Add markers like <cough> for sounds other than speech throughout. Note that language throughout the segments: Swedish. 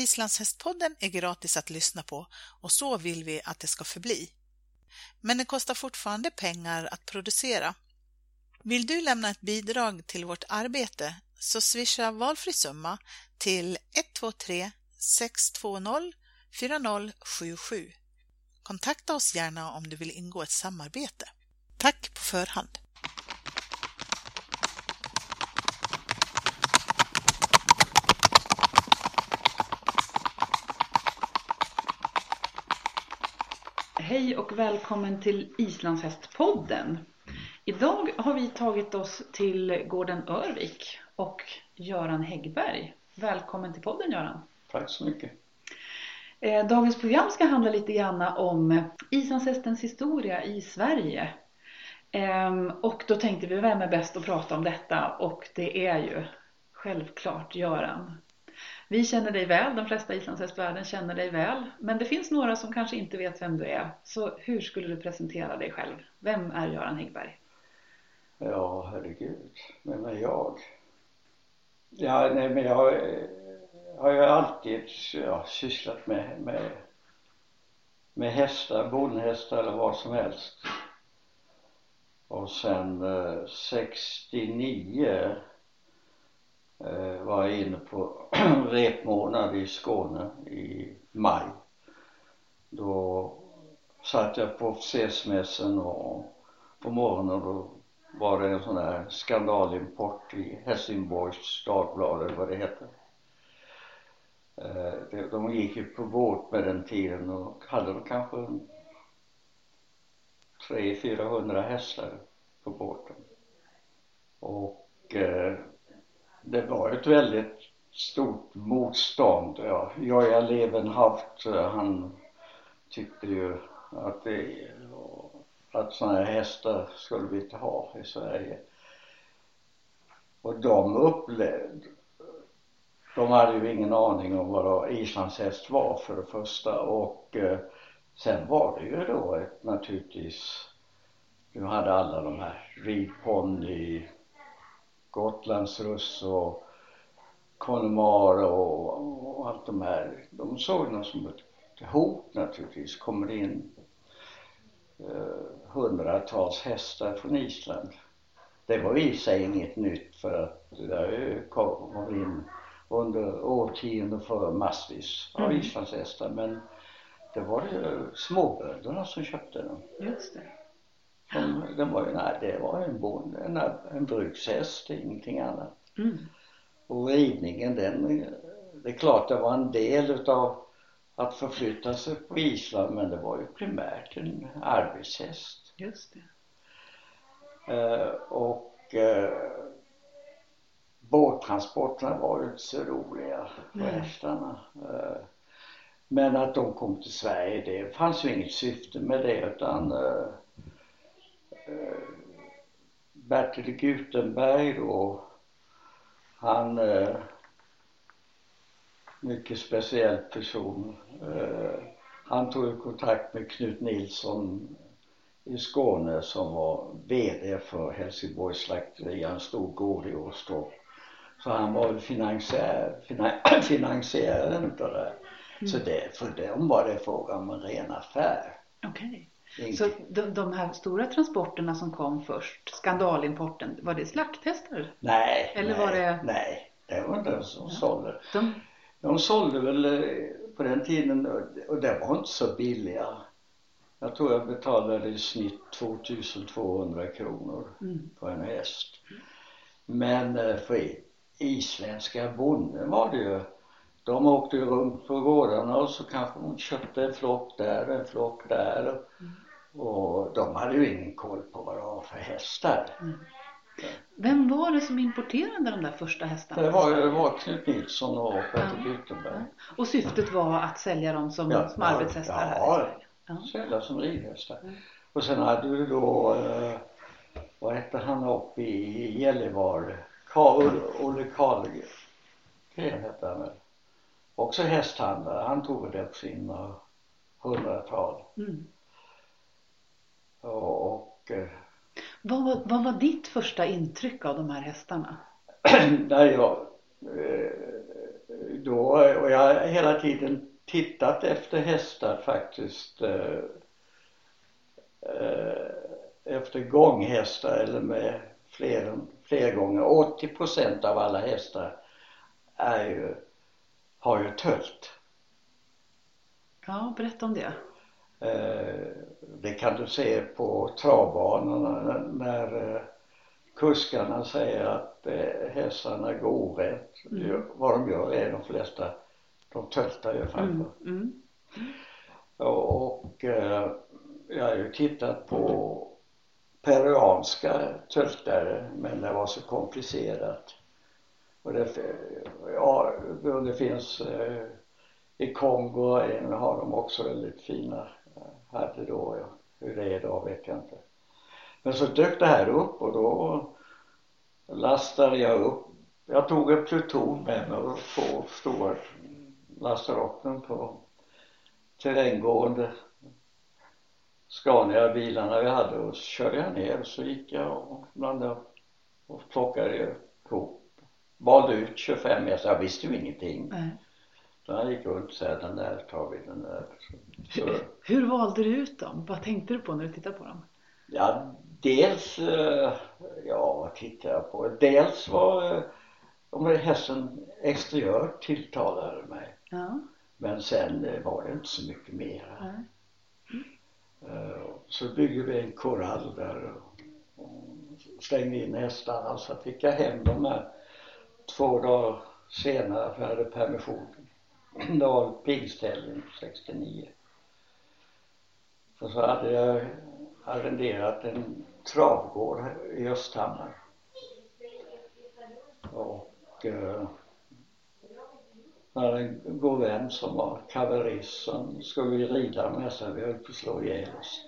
Islandshästpodden är gratis att lyssna på och så vill vi att det ska förbli. Men det kostar fortfarande pengar att producera. Vill du lämna ett bidrag till vårt arbete så swisha valfri summa till 123 620 4077. Kontakta oss gärna om du vill ingå ett samarbete. Tack på förhand! Hej och välkommen till Islandshästpodden. Idag har vi tagit oss till gården Örvik och Göran Häggberg. Välkommen till podden Göran. Tack så mycket. Eh, dagens program ska handla lite grann om islandshästens historia i Sverige. Ehm, och då tänkte vi, vem är bäst att prata om detta? Och det är ju självklart Göran. Vi känner dig väl, de flesta islandshästvärlden känner dig väl. Men det finns några som kanske inte vet vem du är. Så hur skulle du presentera dig själv? Vem är Göran Häggberg? Ja, herregud. Vem är jag? Ja, nej men jag eh, har ju alltid ja, sysslat med, med, med hästar, bondhästar eller vad som helst. Och sen eh, 69 eh, var jag inne på <clears throat> repmånad i Skåne i maj. Då satt jag på officersmässen och på morgonen då var det en sån där skandalimport i Helsingborgs Dagblad eller vad det hette Eh, de gick ju på båt med den tiden och hade de kanske 300-400 hästar på båten. Och eh, det var ett väldigt stort motstånd. Ja, jag är eleven haft, eh, han tyckte ju att det, att sådana här hästar skulle vi inte ha i Sverige. Och de upplevde, de hade ju ingen aning om vad islandshäst var för det första och eh, sen var det ju då ett naturligtvis, du hade alla de här ridponny, Gotlandsruss och Connemara och, och allt de här. De såg det som ett hot naturligtvis. Kommer in eh, hundratals hästar från Island. Det var i sig inget nytt för att det kom in under årtionden för massvis av mm. islandshästar men det var det småbönderna som köpte dem. Just det. De, de var ju, nej, det var en bonde, en, en brukshäst, ingenting annat. Mm. Och ridningen den, det är klart det var en del utav att förflytta sig på Island men det var ju primärt en arbetshäst. Just det. Eh, och eh, båttransporterna var ju inte så roliga för mm. hästarna. Eh, men att de kom till Sverige det fanns ju inget syfte med det utan eh, eh, Bertil Gutenberg då han eh, mycket speciell person eh, han tog kontakt med Knut Nilsson i Skåne som var VD för Helsingborgs slakteri, en stor gård i Åstorp så han var väl finansiär, finan, <clears throat> finansiären utav det. Mm. Så det, för dem var det fråga om en ren affär. Okej. Så de, de, här stora transporterna som kom först, skandalimporten, var det slakthästar? Nej, Eller nej, var det... nej, det var inte de som ja. sålde. De... de sålde väl eh, på den tiden och det var inte så billiga. Jag tror jag betalade i snitt 2200 kronor mm. på en häst. Men eh, för isländska bonden var det ju de åkte ju runt på gårdarna och så kanske de köpte en flock där en flock där mm. och de hade ju ingen koll på vad det var för hästar. Mm. Vem var det som importerade de där första hästarna? Det var, det var Knut Nilsson och Peter ja. Gutenberg. Ja. Och syftet var att sälja dem som, ja, som arbetshästar ja, här i Sverige? Ja, sälja som ridhästar. Mm. Och sen hade du då, eh, vad hette han uppe i Gällivare? Olle Karlgren hette han väl också hästhandlare han tog det på sina hundratal mm. och, och eh, vad, var, vad var ditt första intryck av de här hästarna? <clears throat> Nej, jag, eh, då, och jag har hela tiden tittat efter hästar faktiskt eh, efter gånghästar eller med fler, fler gånger. 80 procent av alla hästar är ju, har ju tölt. Ja, berätta om det. Eh, det kan du se på travbanorna när eh, kuskarna säger att eh, hästarna går orätt. Mm. Vad de gör är de flesta, de töltar ju framför. Mm. Mm. Och jag har ju tittat på peruanska töltare men det var så komplicerat. Och det, ja, det finns eh, i Kongo har de också väldigt fina eh, hade då. Ja. Hur det är idag vet jag inte. Men så dök det här upp och då lastade jag upp. Jag tog en pluton med mig och två stora lastade upp den på terränggående Scania-bilarna vi hade och så körde jag ner och så gick jag och blandade och plockade ihop valde ut 25 meter, jag visste ju ingenting. Nej. Så han gick runt och sa den där tar vi, den där. Så, Hur, hur valde du ut dem? Vad tänkte du på när du tittade på dem? Ja, dels, eh, ja vad tittade jag på? Dels var eh, om hästen exteriör tilltalade mig. Ja. Men sen eh, var det inte så mycket mer. Nej. Så byggde vi en korall där och slängde in hästarna så fick jag hem dem här två dagar senare för jag hade permission. Det var pingsthelgen 69. Och så hade jag arrenderat en travgård i Östhammar. Och eh, hade en god vän som var kavallerist som skulle vi rida med så vi höll på att slå ihjäl oss.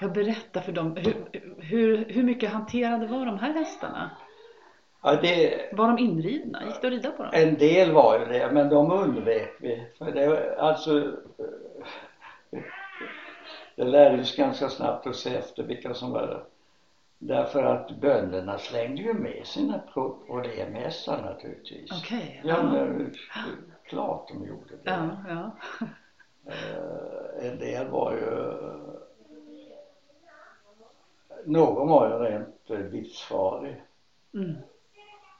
Jag berättar för dem, hur, hur, hur mycket hanterade var de här hästarna? Ja, det, Var de inridna? Gick det att rida på dem? en del var ju det men de undvek vi. För det, alltså eh, det lärdes ganska snabbt att se efter vilka som var det. Därför att bönderna slängde ju med sina problemhästar naturligtvis. Okej. Ja, ja. men, klart de gjorde det. Ja, ja. Eh, en del var ju någon var ju rent eh, livsfarlig. Mm.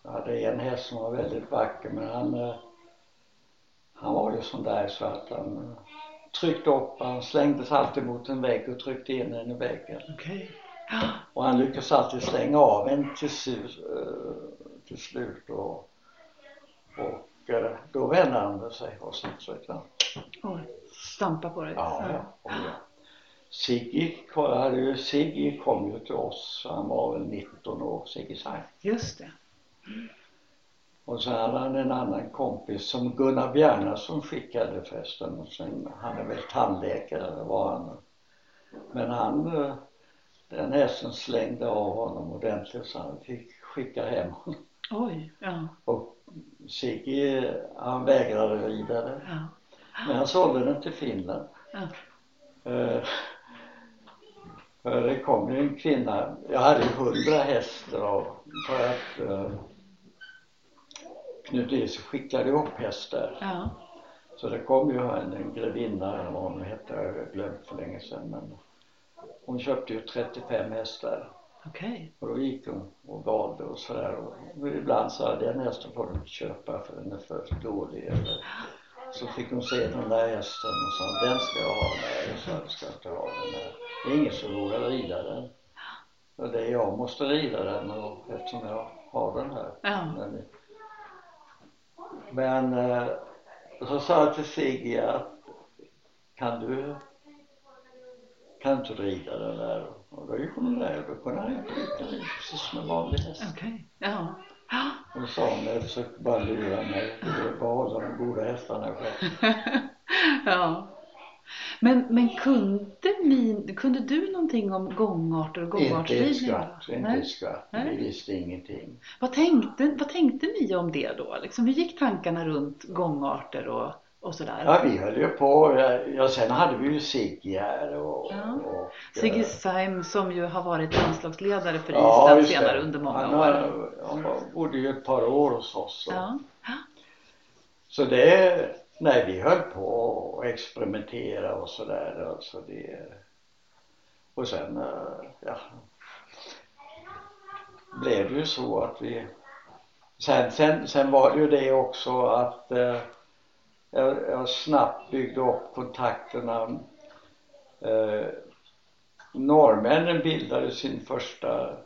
Jag hade en häst som var väldigt vacker men han eh, han var ju sån där så att han eh, tryckte upp, han slängdes alltid mot en vägg och tryckte in den i väggen. Ja. Och han lyckades alltid slänga av en till, slut, eh, till slut och, och då vände han sig och så försökte han Oj. Stampa på dig. Ja, ja. Oh, ja. Sigge hade ju, Sigge kom ju till oss, han var väl 19 år, Sigge Sang. Just det. Och så hade han en annan kompis som Gunnar Bjarnason skickade förresten. Och sen, han är väl tandläkare var han. Men han, eh, den hästen slängde av honom ordentligt så han fick skicka hem honom. Oj. Ja. Och Sigge, han vägrade rida den. Ja. Men han sålde den till Finland. Ja. För det kom ju en kvinna, jag hade ju hundra hästar och för att eh, Knut Nilsson skickade upp hästar. Ja. Så det kom ju en, en grevinna, eller vad hon hette, jag har glömt för länge sedan men hon köpte ju 35 hästar Okej. och då gick hon och valde och sådär och ibland sa den hästen får du inte köpa för den är för dålig eller så fick hon se den där hästen och sa den ska jag ha, nej jag sa jag ska inte ha den här det är ingen som vågar rida den och det är jag måste rida den och eftersom jag har den här Ja. Men eh, så sa jag till Sigge att kan du kan inte rida den där och då gick hon där och då kunde han rida den precis som en vanlig häst Okej. Ja. Ja. och då sa hon, jag försökte bara lura mig, vill behålla de goda hästarna själv. <laughs> ja. Men, men kunde, ni, kunde du någonting om gångarter och Inte ett gångartsridning? skvatt, inte ett skvatt. Vi visste ingenting. Vad tänkte, vad tänkte ni om det då? Liksom, hur gick tankarna runt gångarter och, och sådär? Ja, vi höll ju på. Ja, sen hade vi ju Sigge här och... Ja. och Sigge eh, Saim som ju har varit landslagsledare för ja, Island senare under många han, år. Han bodde ju ett par år hos oss. Ja. så det, nej vi höll på och experimentera och sådär alltså det och sen, eh, ja. Blev det ju så att vi sen, sen, sen var det ju det också att eh, jag, jag snabbt byggde upp kontakterna. Eh, norrmännen bildade sin första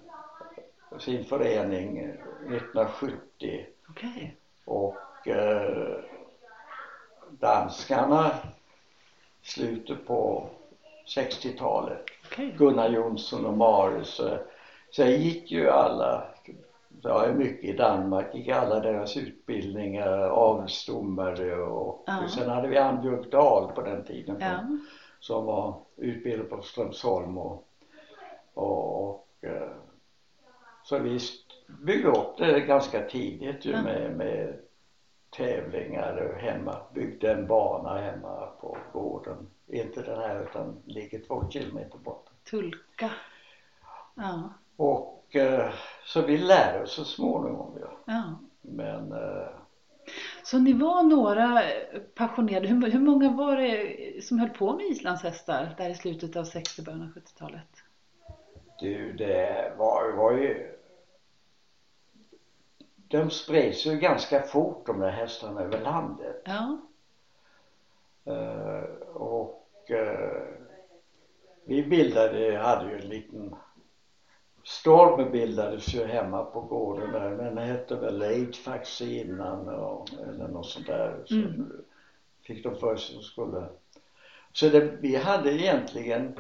sin förening 1970. Okej. och eh, danskarna slutet på 60-talet Okej. Gunnar Jonsson och Marius eh, sen gick ju alla jag är mycket i Danmark, gick alla deras utbildningar, avelsdomare och Ja. sen hade vi Ann Björkdahl på den tiden Ja. som var utbildad på Strömsholm och, och, och eh, så vi byggde upp det ganska tidigt ju med, med tävlingar hemma, byggde en bana hemma på gården. Inte den här utan ligger två kilometer bort. Tulka. Ja. Och eh, så vi lärde oss så småningom ja. ja. Men eh, Så ni var några passionerade, hur, hur många var det som höll på med islandshästar där i slutet av 60 början av 70-talet? du det var, var ju de spreds ju ganska fort de där hästarna över landet. Ja. Eh, och eh, vi bildade, hade ju en liten Stormen bildades ju hemma på gården där men den hette väl Aidfax innan och, eller något sånt där. Så Mm. fick de för sig skulle så det, vi hade egentligen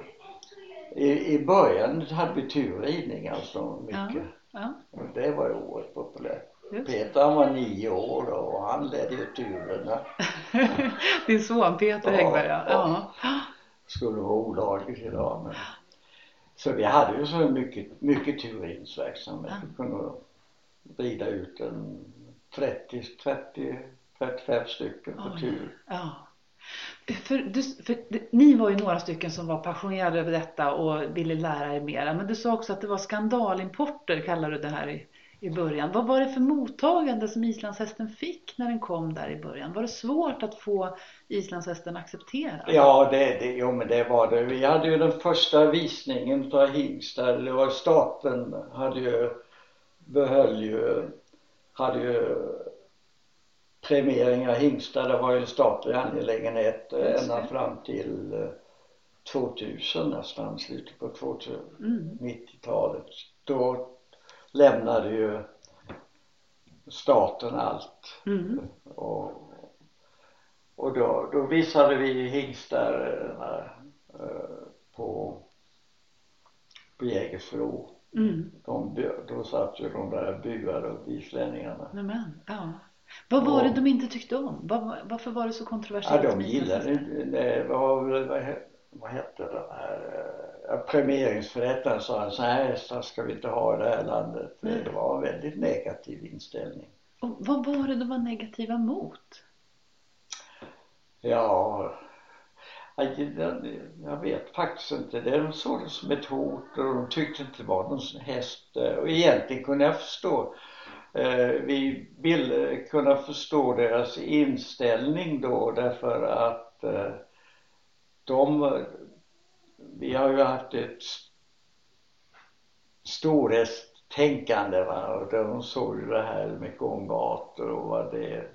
i, i början hade vi turridning alltså mycket. Ja. Och det var ju oerhört populärt. Peter han var nio år och han ledde ju turerna. <laughs> Din son Peter Ja, Häggberg ja. ja. skulle vara olagligt idag men så vi hade ju så mycket, mycket turridningsverksamhet. Ja. Vi kunde rida ut en 30, 30, 35 stycken på Oj. tur. Ja. För, du, för ni var ju några stycken som var passionerade över detta och ville lära er mera. Men du sa också att det var skandalimporter, kallar du det här i, början. Vad var det för mottagande som islandshästen fick när den kom där i början? Var det svårt att få islandshästen accepterad? Ja det, det, jo men det var det. Vi hade ju den första visningen utav hingstar. Det var staten hade ju, behöll ju, hade ju premiering av hingstar. Det var ju en statlig angelägenhet eh, ända fram till eh, 2000 nästan, slutet på 2000, Mm. 90-talet. Då lämnade ju staten allt Mm. och, och då, då visade vi hingstar eh, på, på Jägersro. Mm. De, då satt ju de där buade och islänningarna. Nämen, ja. Vad var Ja. det de inte tyckte om? Vad, varför var det så Ja, kontroversiellt de med gillade islandshästen? det. Vad, vad hette den här eh, premieringsförrättaren sa att så här hästar ska vi inte ha i det här landet. Nej. Det var en väldigt negativ inställning. Och vad var det de var negativa mot? Ja, jag, vet faktiskt inte. De såg det som ett hot och de tyckte inte det var någon häst. Och egentligen kunde jag förstå. Eh, vi ville kunna förstå deras inställning då därför att eh, de, vi har ju haft ett storhästtänkande va och de såg ju det här med gångator och vad det är.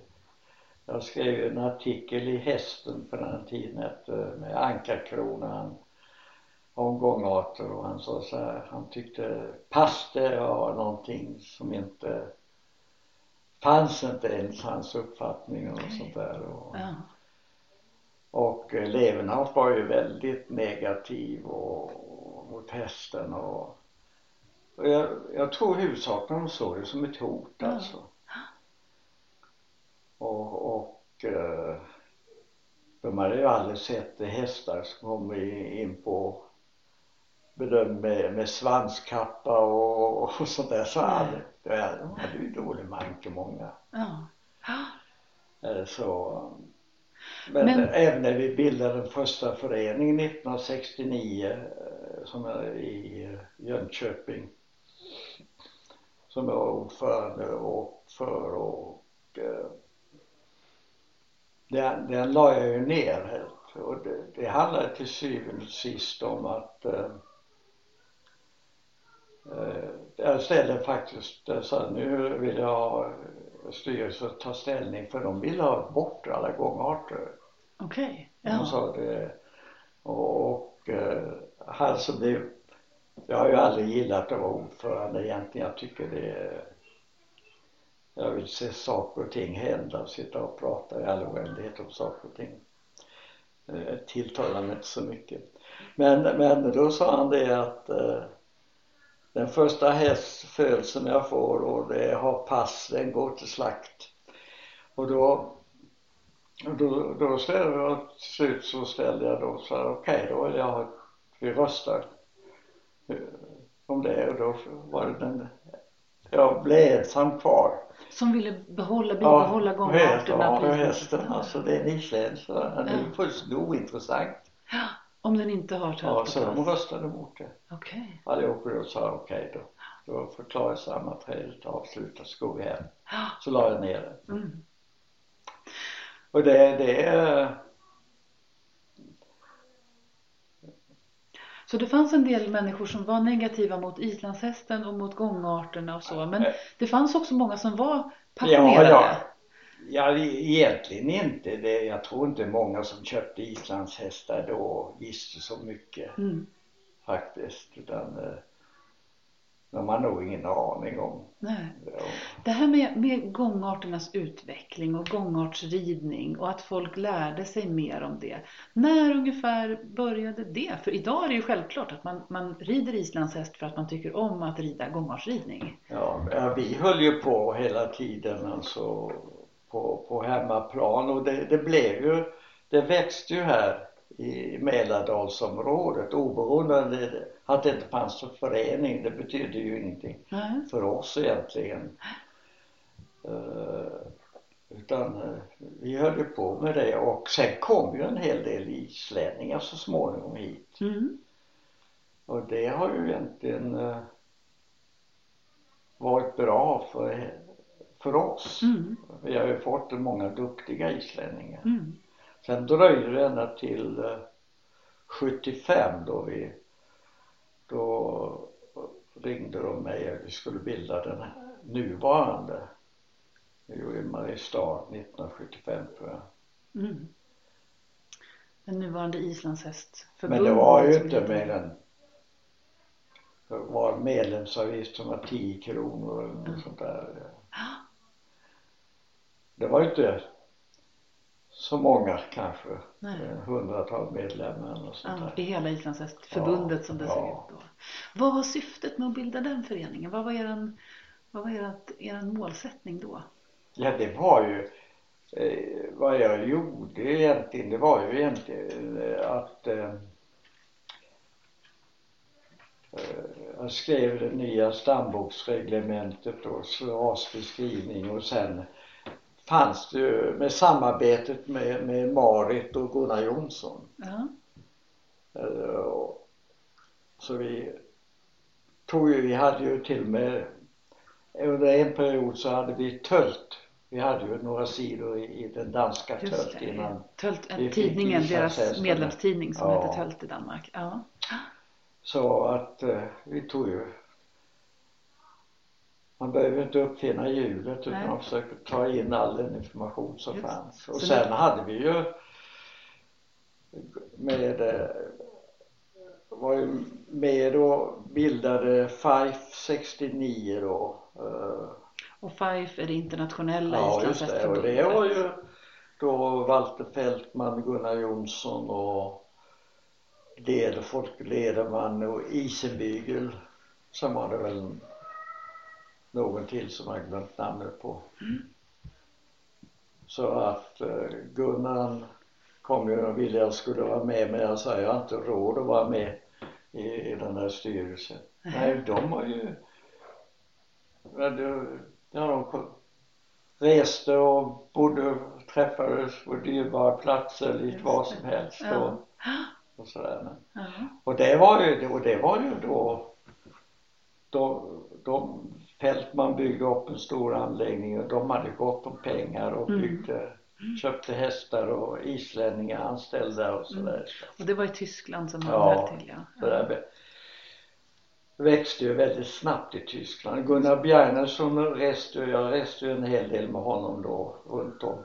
Jag skrev en artikel i Hästen för den tiden att, eh, med Ankarkronan om gångarter och han sa så här, han tyckte paste var någonting som inte fanns inte ens hans uppfattning och sånt där och, Ja. Och eh, Levenhaupt var ju väldigt negativ och, och mot hästen och, och jag, jag tror huvudsakligen de såg det som ett hot Ja. alltså och, och eh, de hade ju aldrig sett hästar som kom in på bedömd med, med svanskappa och, och <laughs> sånt där så hade, de hade ju dålig manke många Ja. Ja. Eh, så men, Men- även när vi bildade den första föreningen 1969 eh, som är i eh, Jönköping som jag var ordförande och för och eh, den, den la jag ju ner helt. Och det, det handlade till syvende och sist om att eh, eh, jag ställde faktiskt, jag sa nu vill jag eh, ha styrelsen att ta ställning för de vill ha bort alla gångarter. Okej. Okay. Ja. De sa det och, och eh, han som blev jag har ju aldrig gillat att vara ordförande egentligen. Jag tycker det är jag vill se saker och ting hända, sitta och prata i all oändlighet om saker och ting. Det tilltalar mig inte så mycket. Men, men då sa han det att eh, den första hästfödelsen jag får och det har pass, den går till slakt. Och då, då, då ställde jag, till slut så ställde jag då så här, okej okay, då vill jag ha, vi röstar eh, om det och då var det den, jag blev ensam kvar. Som ville behålla, bibehålla ja, gångarterna? Ja, hästen alltså det är en isländsk, den är fullständigt ointressant. Ja, om den inte har tält Ja, så de röstade mot det. Okej. Okay. Allihop och sa okej okay, då. Då förklarade jag sammanträdet avslutat så går vi hem. Så la jag ner det. Mm. Och det, det är Så det fanns en del människor som var negativa mot islandshästen och mot gångarterna och så. Men det fanns också många som var passionerade. Ja, ja. Ja egentligen inte. Det, jag tror inte många som köpte islandshästar då visste så mycket. Mm. Faktiskt. Utan eh, de har nog ingen aning om. Nej. Det här med, med gångarternas utveckling och gångartsridning och att folk lärde sig mer om det. När ungefär började det? För idag är det ju självklart att man, man rider islandshäst för att man tycker om att rida gångartsridning. Ja, vi höll ju på hela tiden alltså på, på hemmaplan. Och det, det blev ju, det växte ju här i Mälardalsområdet. Oberoende att det inte fanns en förening. Det betydde ju ingenting mm. för oss egentligen. Uh, utan uh, vi höll ju på med det. Och sen kom ju en hel del islänningar så småningom hit. Mm. och det har ju egentligen uh, varit bra för, för oss mm. vi har ju fått många duktiga islänningar mm. Sen dröjde det ända till 75 eh, då vi då ringde de mig och vi skulle bilda den nuvarande i Mariestad 1975 tror jag mm. Den nuvarande islandshästförbundet Men det var ju inte mer än det var medlemsavgift som var 10 kronor eller något mm. sånt där det var ju inte så många kanske. Nej. Hundratal medlemmar och sånt ja, där. I hela Islandshästförbundet ja, som det ja. ser ut då. Vad var syftet med att bilda den föreningen? Vad var eran, vad var erat, eran målsättning då? Ja det var ju eh, vad jag gjorde egentligen det var ju egentligen eh, att eh, eh, jag skrev det nya stamboksreglementet och rasbeskrivning och sen fanns det ju med samarbetet med, med Marit och Gunnar Jonsson. Ja. Uh, så vi tog ju, vi hade ju till och med under en period så hade vi Tölt. Vi hade ju några sidor i, i den danska Tölt innan Tölt, en tidningen, deras medlemstidning som ja. heter Tölt i Danmark. Ja. Så att uh, vi tog ju man behöver inte uppfinna hjulet utan Nej. man försöker ta in all den information som Just. fanns. Och Så sen nu... hade vi ju med eh, var ju med och bildade Fife 69 då. Eh. Och Fife är det internationella ja, Islandsfestförbundet. Ja, det var ju då Walter Fältman, Gunnar Jonsson och Leder, Folk Lederman och Isenbygel. Sen var det väl någon till som jag glömt namnet på. Mm. Så att eh, Gunnar kom ju och ville jag skulle vara med men jag sa jag har inte råd att vara med i, i den här styrelsen. Mm. Nej, de har ju ja, de reste och bodde träffades på dyrbara platser lite var som helst och, och sådär men, och det var ju och det var ju då de, de Fältman byggde upp en stor anläggning och de hade gott om pengar och mm. byggde köpte hästar och islänningar anställda och sådär. Mm. Och det var i Tyskland som han Ja, höll till ja. Så där växte ju väldigt snabbt i Tyskland. Gunnar Bjarnason reste ju, jag reste ju en hel del med honom då runt om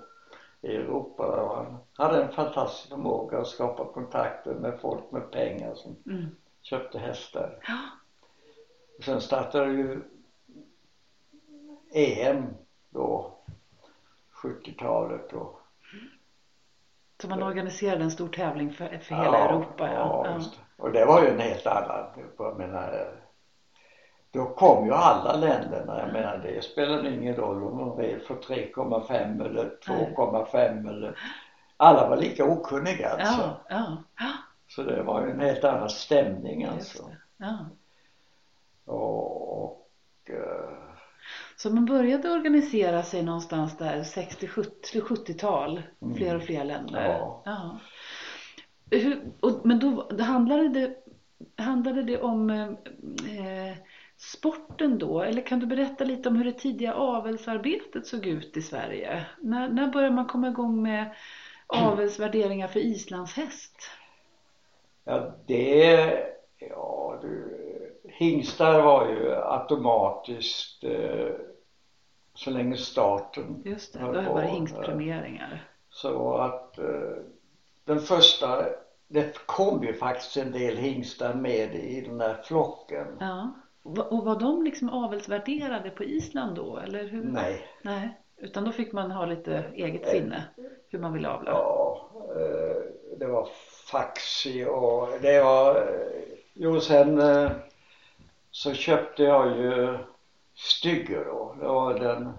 i Europa och han hade en fantastisk förmåga att skapa kontakter med folk med pengar som Mm. köpte hästar. Ja. Sen startade ju EM då 70-talet och Så man organiserade en stor tävling för, för hela Europa ja. ja, just det. Och det var ju en helt annan, jag menar då kom ju alla länderna, jag menar det spelade ingen roll om de red för 3,5 eller 2,5 eller alla var lika okunniga alltså. Ja, ja, ja. Så det var ju en helt annan stämning alltså. Ja. Och, och eh, Så man började organisera sig någonstans där 60-70 70-tal, Mm. fler och fler länder. Ja. Hur, och, men då då handlade det, handlade det om eh, sporten då? Eller kan du berätta lite om hur det tidiga avelsarbetet såg ut i Sverige? När, när började man komma igång med avelsvärderingar för islandshäst? Ja, det, ja du, hingstar var ju automatiskt eh, så länge staten Just det, då har det eh, hingstpremieringar. Så att eh, den första, det kom ju faktiskt en del hingstar med i den här flocken. Ja. Och var de liksom avelsvärderade på Island då, eller hur? Nej, Nej, utan då fick man ha lite eget sinne hur man ville avla. ja, eh, det var faxi och det var, eh, jo sen eh, så köpte jag ju Stygger då. Det var den,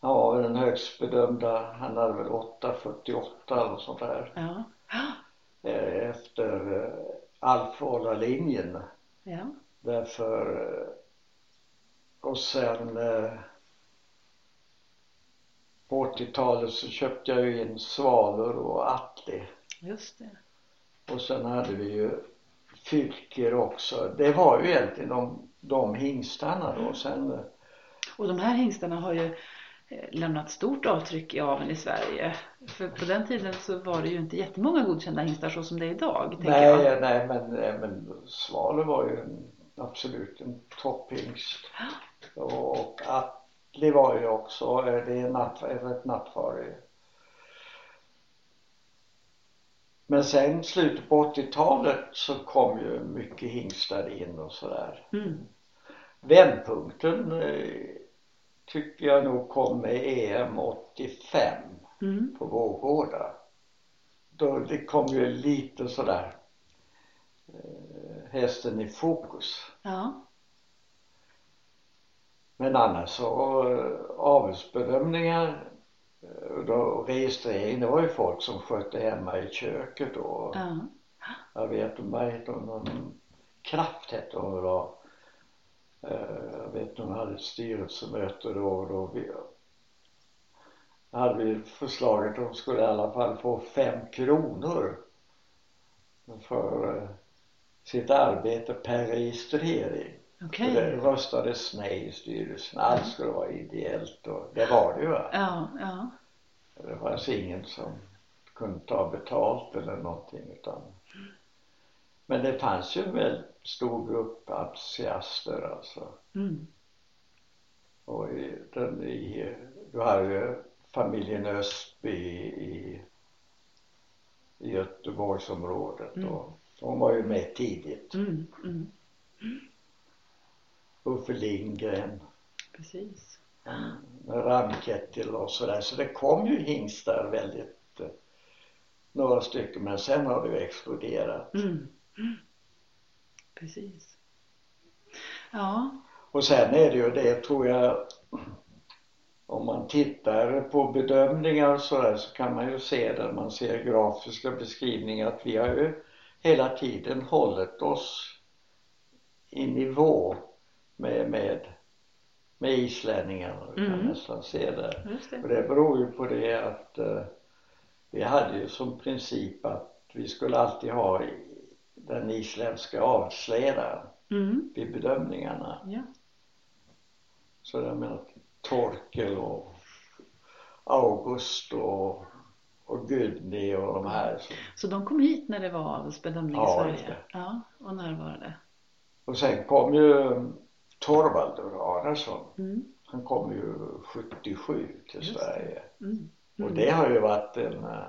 väl den högst bedömda, han hade väl 8,48 eller sånt där. Ja. <gasps> eh, Efter eh, Alfåla-linjen. Ja. Därför eh, och sen på 80-talet så köpte jag ju in Svalor och Atli Just det. och sen hade vi ju Fylker också. Det var ju egentligen de, de hingstarna då. Sen Och de här hingstarna har ju eh, lämnat stort avtryck i aveln i Sverige. För på den tiden så var det ju inte jättemånga godkända hingstar så som det är idag, tänker jag. nej, nej men, eh, men Svalor var ju en, absolut en topphingst. <gasps> Och Atli var ju också, eh, det är natt, ett nattfarig. Men sen slutet på 80-talet så kom ju mycket hingstar in och sådär. Mm. Vändpunkten eh, tycker jag nog kom med EM 85 Mm. på Vårgårda. Då det kom ju lite sådär eh, hästen i fokus. Ja. Men annars så eh, avelsbedömningar då registrering det var ju folk som skötte hemma i köket och ja. jag vet inte vad heter hon, någon Kraft hette hon då. Eh, Jag vet hon hade ett styrelsemöte då och då vi, hade vi förslaget att de skulle i alla fall få fem kronor för eh, sitt arbete per registrering. Och det röstades nej i styrelsen. Allt skulle vara ideellt och det var det ju. va. Ja, ja. Det alltså ingen som kunde ta betalt eller någonting utan men det fanns ju en väldigt stor grupp entusiaster alltså. Mm. Och i, den, i, du hade ju familjen Östby i, i Göteborgsområdet Mm. och de var ju med tidigt. Mm. Mm. Uffe Lindgren Precis. med Ramkettil och sådär så det kom ju hingstar väldigt eh, några stycken men sen har det ju exploderat. Mm. Mm. Precis. Ja. Och sen är det ju det tror jag om man tittar på bedömningar och sådär så kan man ju se där man ser grafiska beskrivningar att vi har ju hela tiden hållit oss i nivå med, med, med islänningarna. Du kan Mm. nästan se det. Just Och det. det beror ju på det att eh, vi hade ju som princip att vi skulle alltid ha den isländska avelsledaren Mm. vid bedömningarna. Ja. Så jag menar Torkel och August och, och Gudny och de här. Så. Så de kom hit när det var avelsbedömning Ja, i Sverige? det. Ja, och när var det? Och sen kom ju Torvaldur Arason. Mm. Han kom ju 77 till Just. Sverige. Mm. Och Mm. det har ju varit en, eh,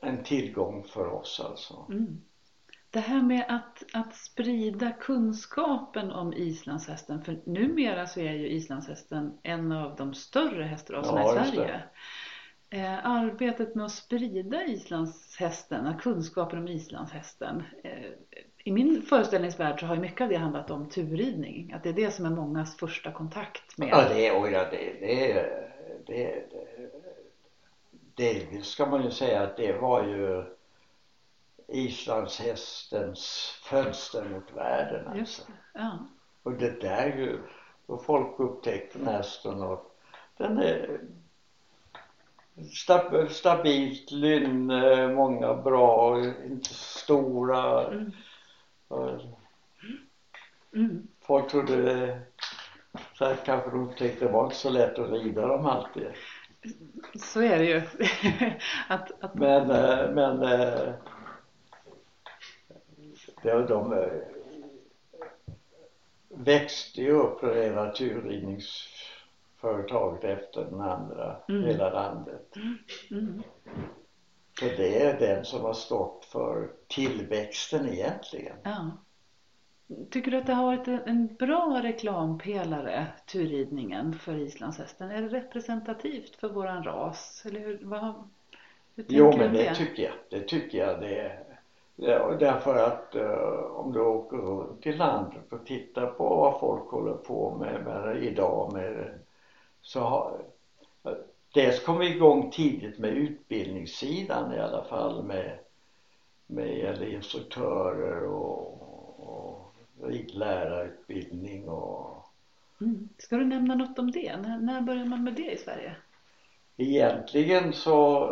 en tillgång för oss alltså. Mm. Det här med att, att sprida kunskapen om islandshästen, för numera så är ju islandshästen en av de större hästraserna Ja, i. Sverige. Eh, arbetet med att sprida islandshästen, kunskapen om islandshästen. Eh, I min föreställningsvärld så har ju mycket av det handlat om turridning. Att det är det som är mångas första kontakt med. Ja, det, och ja, det, det, det, det, delvis ska man ju säga att det var ju islandshästens fönster mot världen alltså. Just det. Ja. Och det där ju, då folk upptäckte nästan och den är stabilt lynne, många bra, inte stora. Mm. Och Mm. Folk trodde så här kanske de upptäckte det var inte så lätt att rida dem alltid. Så är det ju. <laughs> att, att, Men, eh, men eh, de eh, växte ju upp det ena turridningsföretaget efter den andra, Mm. hela landet. mm. Så det är den som har stått för tillväxten egentligen. Ja. Tycker du att det har varit en- bra reklampelare, turridningen, för islandshästen? Är det representativt för våran ras? Eller hur, vad, hur Jo men om det tycker jag. Det tycker jag det är. Ja, därför att eh, om du åker runt i landet och tittar på vad folk håller på med, med idag med så har Dels kom vi igång tidigt med utbildningssidan i alla fall med med instruktörer och, och ridlärarutbildning och Mm. Ska du nämna något om det? När, när började man med det i Sverige? Egentligen så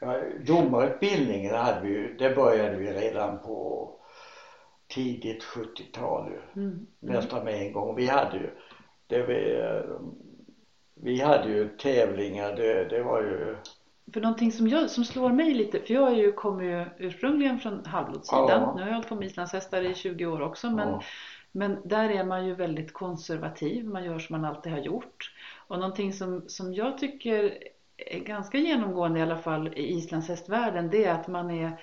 ja, domarutbildningen hade vi ju, det började vi redan på tidigt 70-tal ju. Mm. Nästan med en gång. Vi hade ju, det vi, vi hade ju tävlingar, det, det var ju, För någonting som, jag, som slår mig lite, för jag är ju, kommer ju ursprungligen från halvblodssidan. Ja. Nu har jag hållit på med islandshästar i 20 år också. Men, ja, men där är man ju väldigt konservativ. Man gör som man alltid har gjort. Och någonting som, som jag tycker är ganska genomgående i alla fall i islandshästvärlden. Det är att man är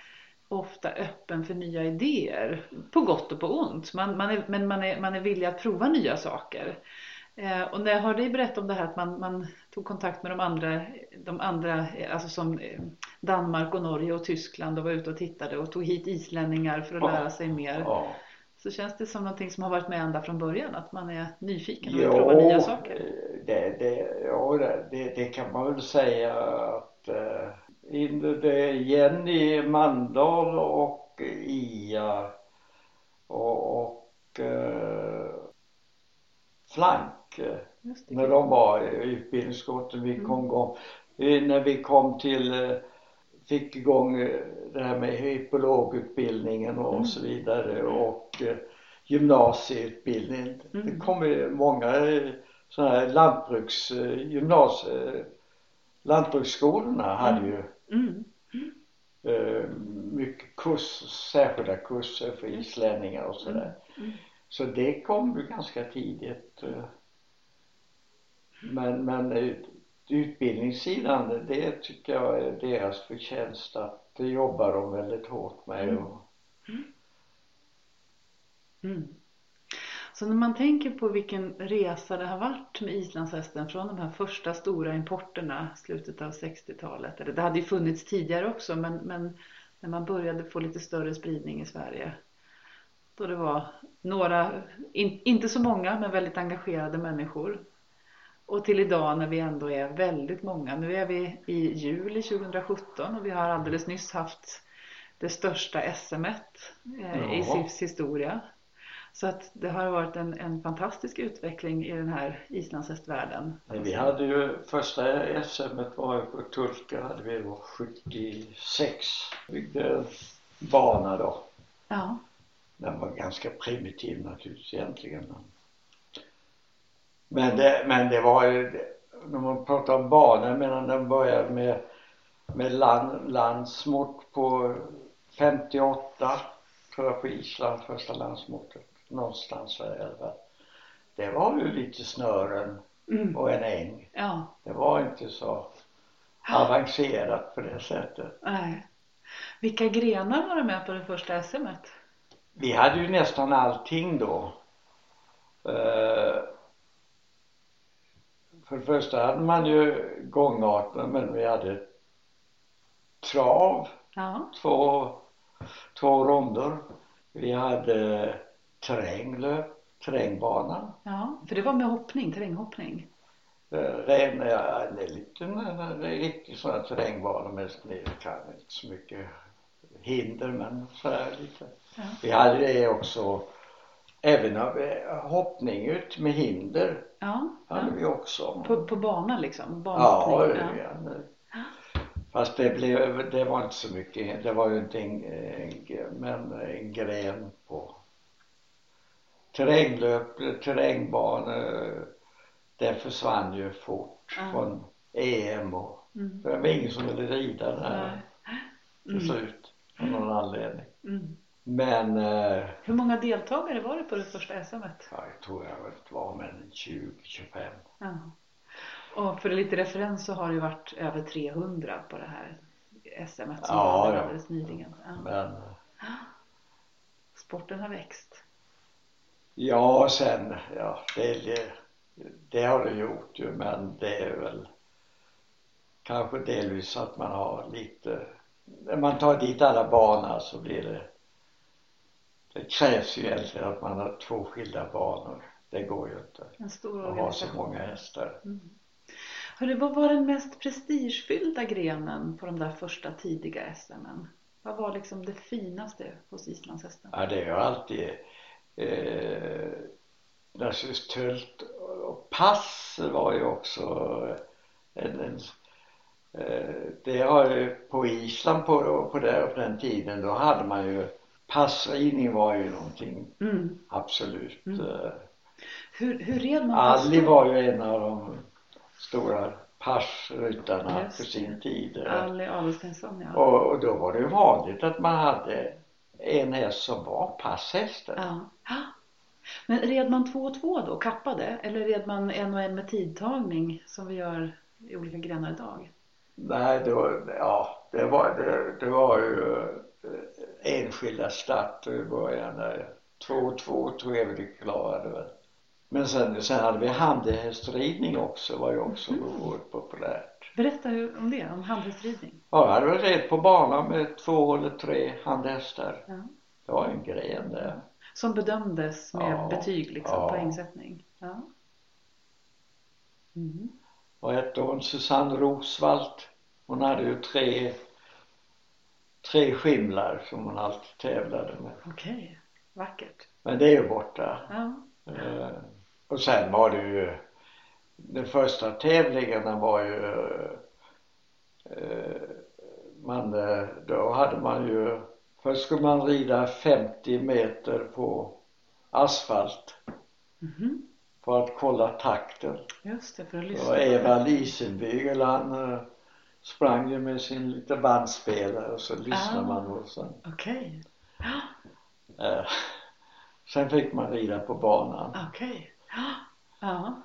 ofta öppen för nya idéer. På gott och på ont. Man, man är, men man är, man är villig att prova nya saker. Eh, och när jag hörde dig berätta om det här att man, man tog kontakt med de andra, de andra eh, alltså som eh, Danmark och Norge och Tyskland och var ute och tittade och tog hit islänningar för att Ja. lära sig mer. ja. Så känns det som någonting som har varit med ända från början, att man är nyfiken och vill prova nya saker. det, det, ja, det, det, kan man väl säga att eh, Jenny Mandahl och Ia och, och eh, Flank. När de var i utbildningsutskottet vi kom igång eh, när vi kom till eh, fick igång eh, det här med hypologutbildningen och Mm. så vidare och eh, gymnasieutbildningen. Mm. Det kom många eh, sådana här lantbruks eh, gymnasie lantbruksskolorna hade ju Mm. eh, mycket kurs, särskilda kurser för islänningar och sådär. Mm. Så det kom ju ganska tidigt. Men, men utbildningssidan, det tycker jag är deras förtjänst att det jobbar de väldigt hårt med. Mm. Och, Mm. Så när man tänker på vilken resa det har varit med islandshästen från de här första stora importerna slutet av 60-talet, eller det hade ju funnits tidigare också men, men när man började få lite större spridning i Sverige då det var några, in, inte så många men väldigt engagerade människor och till idag när vi ändå är väldigt många. Nu är vi i juli 2017 och vi har alldeles nyss haft det största SMet eh, i Ja. SIFs historia. Så att det har varit en, en fantastisk utveckling i den här islandshästvärlden. vi hade ju första SM var på Tulka hade vi då 76. Byggde bana då. Ja, Den var ganska primitiv naturligtvis egentligen. Men det, men det var ju, när man pratar om banor medan den började med, med land, landsmått på 58 tror jag på Island, första landsmåttet. Någonstans där fall. Det var ju lite snören Mm. och en äng. Ja, Det var inte så avancerat på det sättet. nej. Vilka grenar var det med på det första SMet? Vi hade ju nästan allting då. Eh, För det första hade man ju gångarten men vi hade trav, Ja, två, två ronder. Vi hade terränglöp, terrängbana. ja, för det var med hoppning, terränghoppning. Eh, Ren, ja, lite riktigt sådana terrängbanor men det kan inte så mycket hinder men så här lite. Ja. Vi hade det också även av eh, hoppning ut med hinder Ja, hade ja. vi också. På, på banan liksom? Ja, Banhoppning? det, ja. det- Fast det blev, det var inte så mycket, det var ju inte en, en men en gren på terränglöp, terrängbanor, det försvann ju fort Ja. från EM och Mm. det var ingen som ville rida där till Mm. slut av någon anledning. Mm. Men eh, Hur många deltagare var det på det första SMet? ja, jag tror jag det var men 20-25. Ja. Och för lite referens så har det ju varit över 300 på det här SMet som Ja, var ja. alldeles nyligen. Ja. Men Sporten har växt. Ja, sen, ja, det, det, har det gjort ju, men det är väl kanske delvis att man har lite, när man tar dit alla banor så blir det, det krävs ju egentligen att man har två skilda banor. Det går ju inte En stor att ha så många hästar. Hörru, vad var den mest prestigefyllda grenen på de där första tidiga SMen? Vad var liksom det finaste hos islandshästen? Ja, det är ju alltid eh, naturligtvis tölt och pass var ju också en, en eh, det har ju på Island på, på, det, på den tiden då hade man ju passridning var ju någonting Mm. absolut Mm. eh, Hur, hur red man Ali hästar? var ju en av de stora passryttarna på sin tid. Ali Adelstensson, ja. och, och då var det ju vanligt att man hade en häst som var passhästen ja. Ah. Men red man två och två då, kappade? Eller red man en och en med tidtagning som vi gör i olika grenar idag? Nej, då, ja, det var, det, det var ju enskilda starter i början där. Två och två tror jag vi klarade väl. Men sen, sen hade vi handhästridning också, var ju också oerhört populärt. Berätta hur, om det, om handhästridning. Ja, jag hade väl red på banan med två eller tre handhästar. Ja. Det var en gren där. Som bedömdes med Ja, betyg, liksom, ja. poängsättning. Ja. Mm. Vad hette hon? Susanne Rosvalt. Hon hade ju tre, tre skimlar som hon alltid tävlade med. Okej, vackert. Men det är ju borta. Ja. Eh, och sen var det ju de första tävlingarna var ju eh, man, då hade man ju först skulle man rida 50 meter på asfalt Mhm. för att kolla takten. Just det, för att Det lyssna. var på Eva det. Lisenbygel han eh, sprang ju med sin lite bandspelare och så lyssnade Ah. man och sen Okej, eh, sen fick man rida på banan. okej. Ja.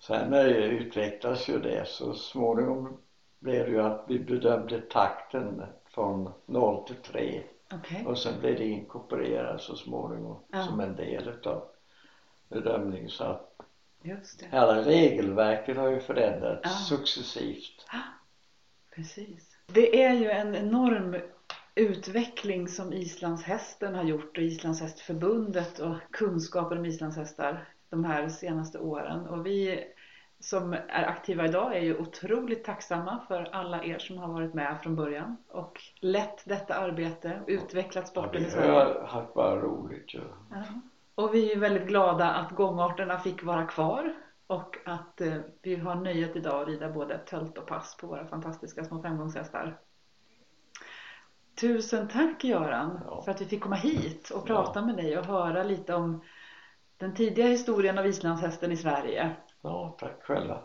Sen eh, utvecklades ju det så småningom blev det ju att vi bedömde takten från 0 till 3 Okej. och sen blev det inkorporerat så småningom Ja. som en del utav bedömningen så att Just det. hela regelverket har ju förändrats Ja. successivt. Precis. Det är ju en enorm utveckling som islandshästen har gjort och Islandshästförbundet och kunskapen om islandshästar de här senaste åren. Och vi som är aktiva idag är ju otroligt tacksamma för alla er som har varit med från början och lett detta arbete och utvecklat Ja, sporten i det Sverige. har haft bara roligt. Ja. Och vi är väldigt glada att gångarterna fick vara kvar och att eh, vi har nöjet idag att rida både tölt och pass på våra fantastiska små femgångshästar. Tusen tack Göran Ja. för att vi fick komma hit och prata med dig och höra lite om den tidiga historien av islandshästen i Sverige. Ja, tack själva.